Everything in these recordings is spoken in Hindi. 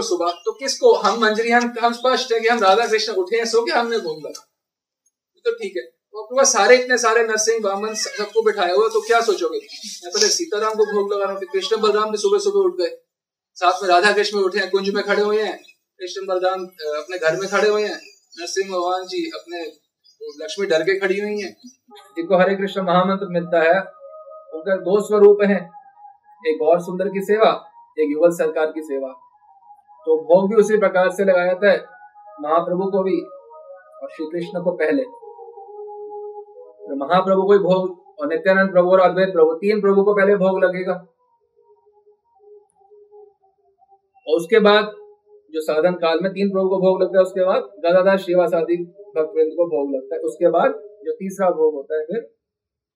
को सुबह। तो किसको? हम मंजरी, हम हम स्पष्ट है कि हम राधा कृष्ण उठे हैं, सो के हमने भोग लगा तो ठीक है। तो आपके पास सारे इतने सारे नरसिंह बामन सबको बिठाया हुआ तो क्या सोचोगे? मैं पहले सीताराम को भोग लगा रहा हूँ कृष्ण बलराम भी सुबह सुबह उठ गए। साथ में राधा कृष्ण उठे हैं, कुंज में खड़े हुए हैं। कृष्ण बलराम अपने घर में खड़े हुए हैं। नरसिंह भगवान जी अपने लक्ष्मी डर के खड़ी हुई है। जिनको हरे कृष्ण महामंत्र मिलता है, उनका दो स्वरूप है। एक और सुंदर की सेवा, एक युगल सरकार की सेवा। तो भोग भी उसी प्रकार से लगाया जाता है। महाप्रभु को भी और श्री कृष्ण को पहले। तो महाप्रभु को भोग और नित्यानंद प्रभु और अद्वैत प्रभु, तीन प्रभु को पहले भोग लगेगा। और उसके बाद जो साधन काल में तीन प्रभु को भोग लगता है, उसके बाद गदाधार श्रीवासादि भक्तवृंद को भोग लगता है। उसके बाद जो तीसरा भोग होता है, फिर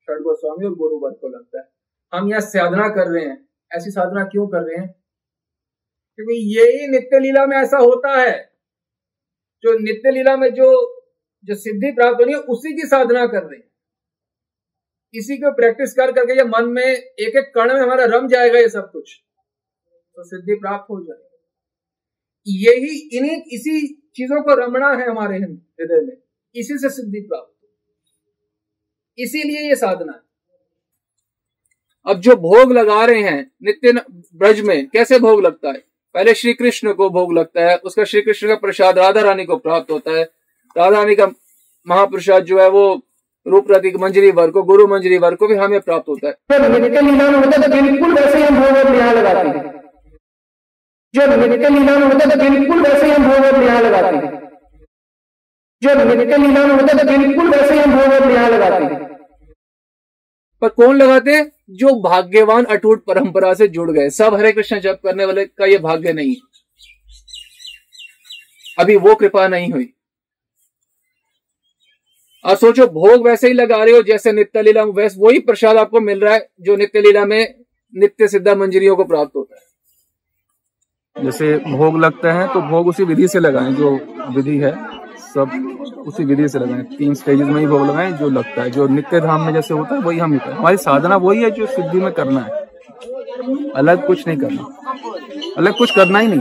षड गोस्वामी और गुरु वर्ग को लगता है। हम यहाँ साधना कर रहे हैं। ऐसी साधना क्यों कर रहे हैं? क्योंकि यही नित्य लीला में ऐसा होता है। जो नित्य लीला में जो जो सिद्धि प्राप्त होनी है, उसी की साधना कर रहे हैं। इसी को प्रैक्टिस कर करके ये मन में एक एक कण में हमारा रम जाएगा ये सब कुछ तो सिद्धि प्राप्त हो जाएगी। यही इन्हीं, इसी चीज़ों को रमना है हमारे हृदय में। इसी से सिद्धि प्राप्त इसीलिए ये साधना है। अब जो भोग लगा रहे हैं, नित्य ब्रज में, कैसे भोग लगता है? पहले श्री कृष्ण को भोग लगता है, उसका श्री कृष्ण का प्रसाद राधा रानी को प्राप्त होता है। राधा रानी का महाप्रसाद जो है वो रूप प्रतीक मंजरी वर्ग को, गुरु मंजरी वर्ग को भी हमें प्राप्त होता है। नित्य लीला होता है तो बिल्कुल वैसे हम भोग और यहाँ लगाते हैं। जो नित्य होता है तो बिल्कुल वैसे हम भोग और यहाँ लगाते हैं। जो नित्य होता है तो बिल्कुल वैसे हम भोग और यहाँ लगाते हैं। पर कौन लगाते जो भाग्यवान अटूट परंपरा से जुड़ गए। सब हरे कृष्ण जप करने वाले का ये भाग्य नहीं अभी वो कृपा नहीं हुई। और सोचो, भोग वैसे ही लगा रहे हो जैसे नित्य लीला वैसे वही प्रसाद आपको मिल रहा है जो नित्य लीला में नित्य सिद्धा मंजरियों को प्राप्त होता है। जैसे भोग लगते हैं तो भोग उसी विधि से लगाएँ, जो विधि है। सब उसी विधि से लगाए। तीन स्टेजेस में ही भोग लगाए, जो लगता है, जो नित्य धाम में जैसे होता है, वही हम करें। हमारी साधना वही है जो सिद्धि में करना है। अलग कुछ नहीं करना। अलग कुछ करना ही नहीं